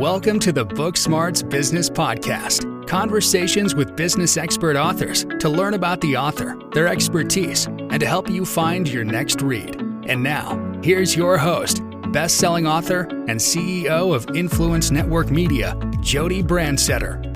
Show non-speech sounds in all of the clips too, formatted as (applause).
Welcome to the Book Smarts Business Podcast. Conversations with business expert authors to learn about the author, their expertise, and to help you find your next read. And now, here's your host, best-selling author and CEO of Influence Network Media, Jodi Brandstetter.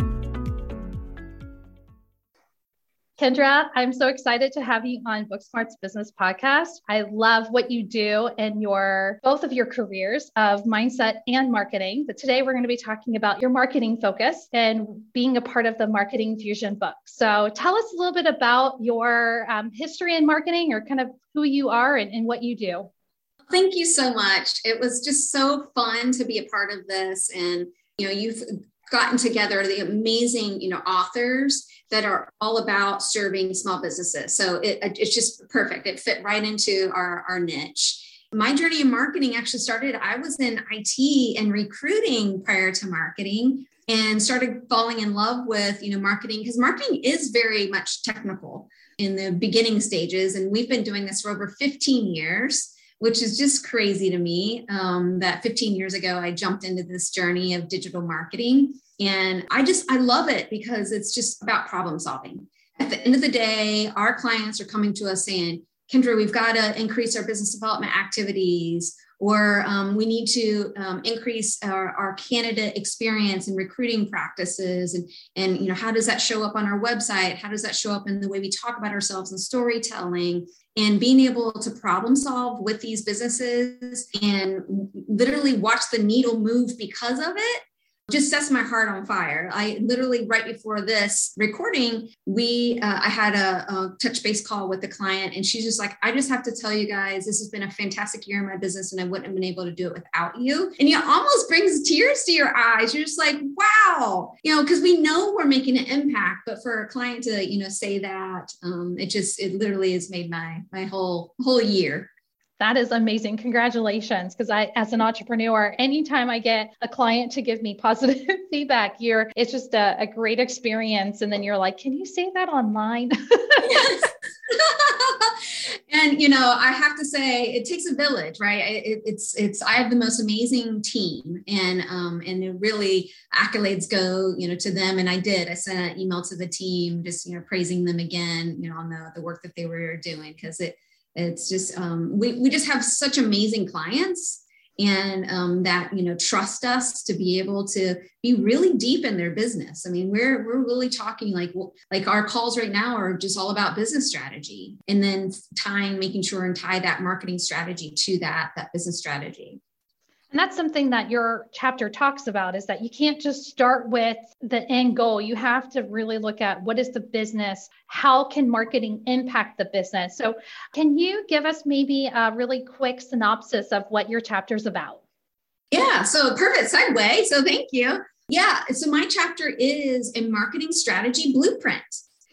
Kendra, I'm so excited to have you on Book Smarts Business Podcast. I love what you do in your both of your careers of mindset and marketing. But today we're going to be talking about your marketing focus and being a part of the Marketing Fusion book. So tell us a little bit about your um, history in marketing or kind of who you are and, and what you do. Thank you so much. It was just so fun to be a part of this. And, you know, you've gotten together the amazing, you know, authors that are all about serving small businesses. So it, it's just perfect. It fit right into our, our niche. My journey in marketing actually started, I was in IT and recruiting prior to marketing and started falling in love with, you know, marketing because marketing is very much technical in the beginning stages. And we've been doing this for over 15 years which is just crazy to me um, that 15 years ago i jumped into this journey of digital marketing and I just, I love it because it's just about problem solving. At the end of the day, our clients are coming to us saying, Kendra, we've got to increase our business development activities, or um, we need to um, increase our, our candidate experience and recruiting practices. And, and, you know, how does that show up on our website? How does that show up in the way we talk about ourselves and storytelling? And being able to problem solve with these businesses and literally watch the needle move because of it just sets my heart on fire. I literally right before this recording, we uh, I had a, a, touch base call with the client, and she's just like, "I just have to tell you guys, this has been a fantastic year in my business, and I wouldn't have been able to do it without you." And it almost brings tears to your eyes. You're just like, "Wow," you know, because we know we're making an impact, but for a client to you know say that, um, it just it literally has made my my whole whole year. That is amazing. Congratulations. Because I, as an entrepreneur, anytime I get a client to give me (laughs) positive feedback, you're, it's just a, a, great experience. And then you're like, can you say that online? (laughs) (laughs) and you know, I have to say, it takes a village, right? It, it's, it's, I have the most amazing team and, um, and really accolades go, you know, to them. And I did, I sent an email to the team, just, you know, praising them again, you know, on the, the work that they were doing. Cause it, it's just um, we, we just have such amazing clients and um, that you know trust us to be able to be really deep in their business. I mean we're we're really talking like like our calls right now are just all about business strategy and then tying making sure and tie that marketing strategy to that that business strategy and that's something that your chapter talks about is that you can't just start with the end goal. You have to really look at what is the business? How can marketing impact the business? So, can you give us maybe a really quick synopsis of what your chapter is about? Yeah, so perfect segue. So, thank you. Yeah, so my chapter is a marketing strategy blueprint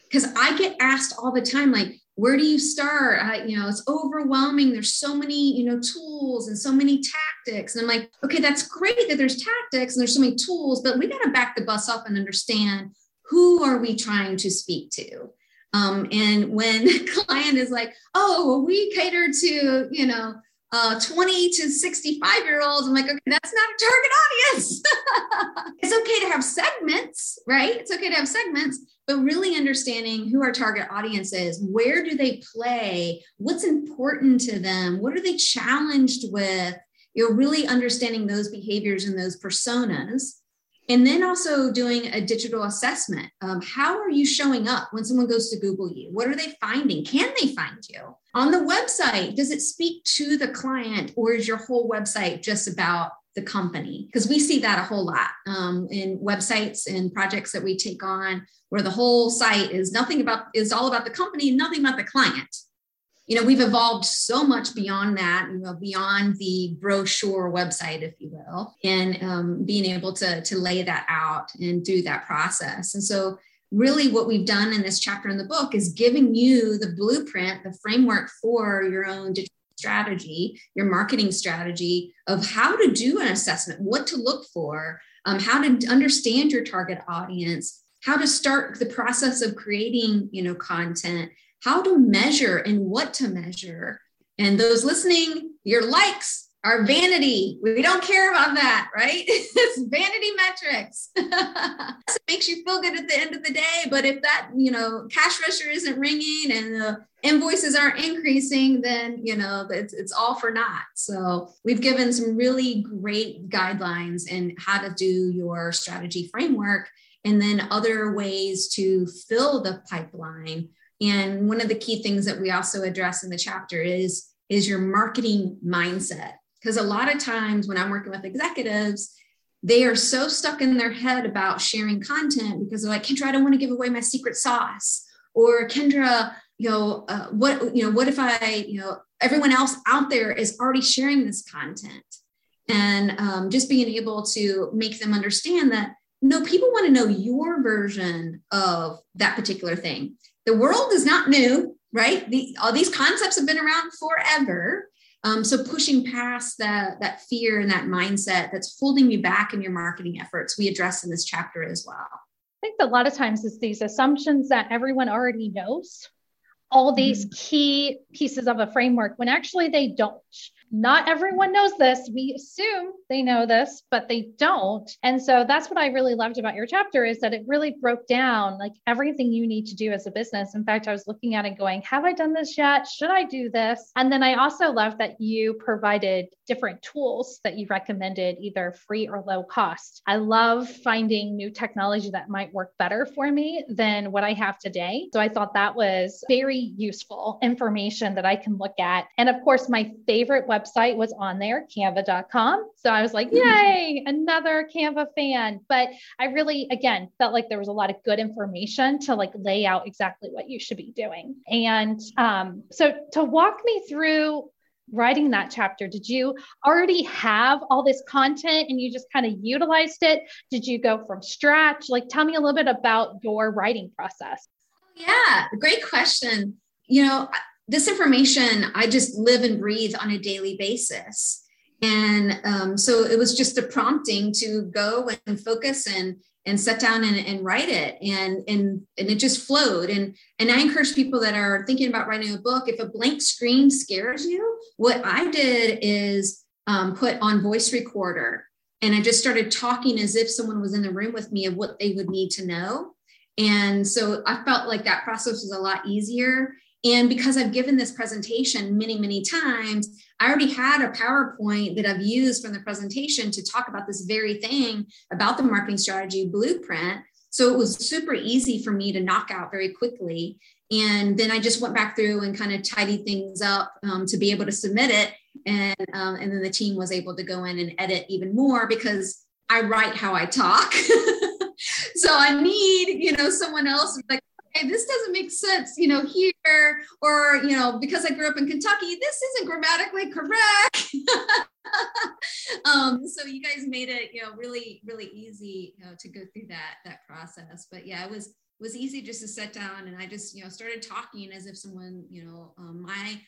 because I get asked all the time, like, where do you start I, you know it's overwhelming there's so many you know tools and so many tactics and i'm like okay that's great that there's tactics and there's so many tools but we got to back the bus up and understand who are we trying to speak to um, and when (laughs) the client is like oh we cater to you know uh, 20 to 65 year olds. I'm like, okay, that's not a target audience. (laughs) it's okay to have segments, right? It's okay to have segments, but really understanding who our target audience is, where do they play, what's important to them, what are they challenged with, you know, really understanding those behaviors and those personas and then also doing a digital assessment. Um, how are you showing up when someone goes to Google you? What are they finding? Can they find you? On the website, does it speak to the client or is your whole website just about the company? Because we see that a whole lot um, in websites and projects that we take on where the whole site is nothing about, is all about the company, nothing about the client you know we've evolved so much beyond that you know beyond the brochure website if you will and um, being able to to lay that out and do that process and so really what we've done in this chapter in the book is giving you the blueprint the framework for your own digital strategy your marketing strategy of how to do an assessment what to look for um, how to understand your target audience how to start the process of creating you know content how to measure and what to measure. And those listening, your likes, our vanity. We don't care about that, right? (laughs) it's vanity metrics. (laughs) it makes you feel good at the end of the day. But if that, you know, cash register isn't ringing and the invoices aren't increasing, then, you know, it's, it's all for naught. So we've given some really great guidelines in how to do your strategy framework and then other ways to fill the pipeline. And one of the key things that we also address in the chapter is is your marketing mindset because a lot of times when I'm working with executives, they are so stuck in their head about sharing content because they're like, Kendra, I don't want to give away my secret sauce. Or Kendra, you know, uh, what, you know, what if I, you know, everyone else out there is already sharing this content? And um, just being able to make them understand that no, people want to know your version of that particular thing. The world is not new, right? The, all these concepts have been around forever. Um, so pushing past that that fear and that mindset that's holding you back in your marketing efforts, we address in this chapter as well. I think a lot of times it's these assumptions that everyone already knows, all these mm-hmm. key pieces of a framework when actually they don't not everyone knows this. We assume they know this, but they don't. And so that's what I really loved about your chapter is that it really broke down like everything you need to do as a business. In fact, I was looking at it going, have I done this yet? Should I do this? And then I also love that you provided different tools that you recommended, either free or low cost. I love finding new technology that might work better for me than what I have today. So I thought that was very useful information that I can look at. And of course, my favorite website website was on there, canva.com. So I was like, yay, another Canva fan. But I really, again, felt like there was a lot of good information to like lay out exactly what you should be doing. And um, so to walk me through writing that chapter did you already have all this content and you just kind of utilized it did you go from scratch like tell me a little bit about your writing process yeah great question you know this information I just live and breathe on a daily basis. And um, so it was just a prompting to go and focus and and sit down and, and write it. And and and it just flowed. And and i encourage people that are thinking about writing a book if a blank screen scares you what i did is um, put on voice recorder. And i just started talking as if someone was in the room with me of what they would need to know. And so i felt like that process was a lot easier and because I've given this presentation many, many times, I already had a PowerPoint that I've used from the presentation to talk about this very thing about the marketing strategy blueprint. So it was super easy for me to knock out very quickly. And then I just went back through and kind of tidied things up um, to be able to submit it. And, um, and then the team was able to go in and edit even more because I write how I talk. (laughs) so I need, you know, someone else like, this doesn't make sense, you know, here, or, you know, because I grew up in Kentucky, this isn't grammatically correct. (laughs) um, so you guys made it, you know, really, really easy, you know, to go through that, that process. But yeah, it was, was easy just to sit down and I just, you know, started talking as if someone, you know, um, my,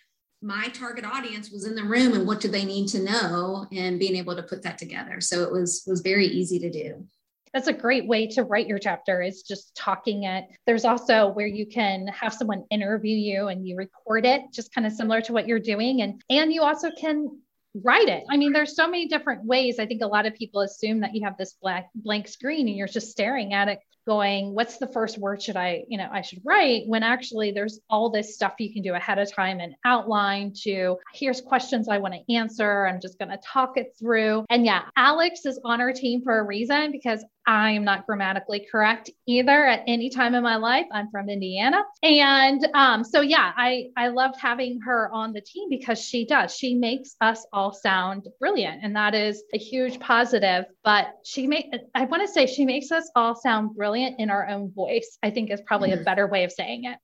my target audience was in the room and what do they need to know and being able to put that together. So it was, was very easy to do that's a great way to write your chapter is just talking it. There's also where you can have someone interview you and you record it just kind of similar to what you're doing. And and you also can write it. I mean there's so many different ways. I think a lot of people assume that you have this black blank screen and you're just staring at it going what's the first word should i you know i should write when actually there's all this stuff you can do ahead of time and outline to here's questions i want to answer i'm just going to talk it through and yeah alex is on our team for a reason because I am not grammatically correct either at any time in my life. I'm from Indiana. And um, so, yeah, I, I loved having her on the team because she does. She makes us all sound brilliant. And that is a huge positive. But she make I want to say she makes us all sound brilliant in our own voice, I think is probably mm-hmm. a better way of saying it.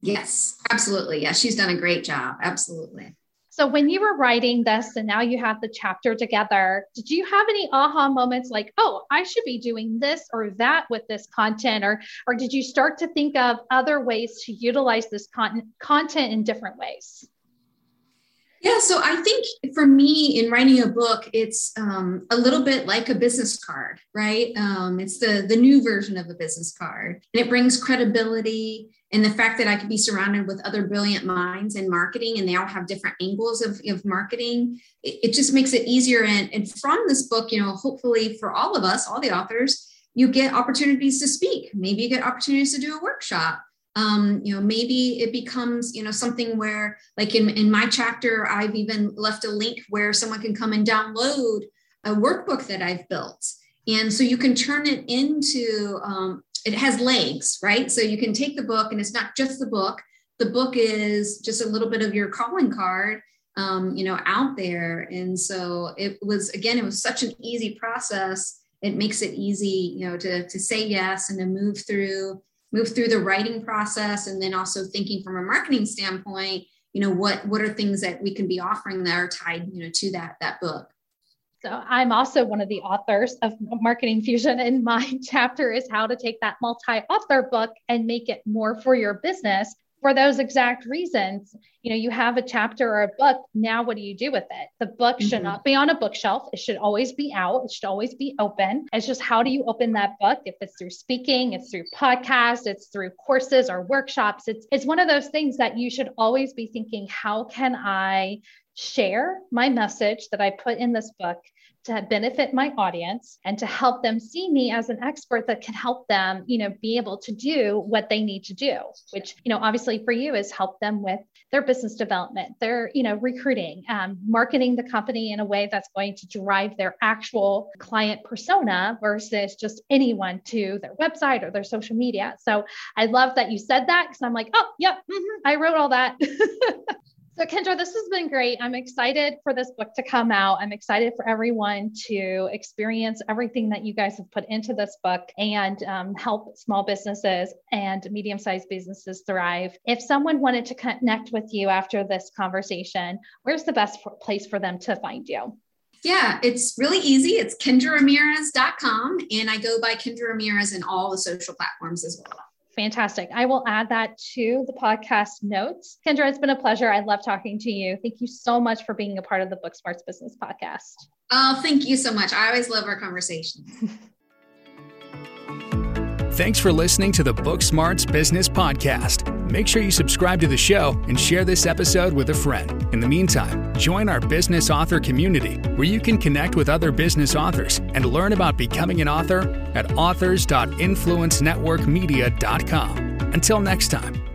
Yes, absolutely. Yeah, she's done a great job. Absolutely. So when you were writing this and now you have the chapter together, did you have any aha moments like, oh, I should be doing this or that with this content? Or, or did you start to think of other ways to utilize this con- content in different ways? Yeah, so I think for me in writing a book, it's um, a little bit like a business card, right? Um, it's the the new version of a business card, and it brings credibility and the fact that I could be surrounded with other brilliant minds in marketing, and they all have different angles of, of marketing. It, it just makes it easier. And, and from this book, you know, hopefully for all of us, all the authors, you get opportunities to speak. Maybe you get opportunities to do a workshop um, you know maybe it becomes you know something where like in, in my chapter i've even left a link where someone can come and download a workbook that i've built. And so you can turn it into um, it has legs right? So you can take the book and it's not just the book. The book is just a little bit of your calling card um, you know out there. And so it was again it was such an easy process. It makes it easy you know to, to say yes and to move through move through the writing process and then also thinking from a marketing standpoint you know what what are things that we can be offering that are tied you know to that that book? So i'm also one of the authors of marketing fusion and my (laughs) chapter is how to take that multi-author book and make it more for your business for those exact reasons you know you have a chapter or a book now what do you do with it? The book mm-hmm. should not be on a bookshelf. It should always be out. It should always be open. It's just how do you open that book? If it's through speaking it's through podcasts it's through courses or workshops. It's it's one of those things that you should always be thinking how can i share my message that i put in this book to benefit my audience and to help them see me as an expert that can help them, you know, be able to do what they need to do, which, you know, obviously for you is help them with their business development, their, you know, recruiting, um, marketing the company in a way that's going to drive their actual client persona versus just anyone to their website or their social media. So I love that you said that because I'm like, oh, yep, mm-hmm, I wrote all that. (laughs) So, Kendra, this has been great. I'm excited for this book to come out. I'm excited for everyone to experience everything that you guys have put into this book and um, help small businesses and medium sized businesses thrive. If someone wanted to connect with you after this conversation, where's the best place for them to find you? Yeah, it's really easy. It's kendraramirez.com, and I go by Kendra Ramirez in all the social platforms as well. Fantastic. I will add that to the podcast notes. Kendra, it's been a pleasure. I love talking to you. Thank you so much for being a part of the Book Smarts Business Podcast. Oh, thank you so much. I always love our conversations. (laughs) Thanks for listening to the Book Smarts Business Podcast. Make sure you subscribe to the show and share this episode with a friend. In the meantime, join our business author community where you can connect with other business authors and learn about becoming an author at authors.influencenetworkmedia.com. Until next time.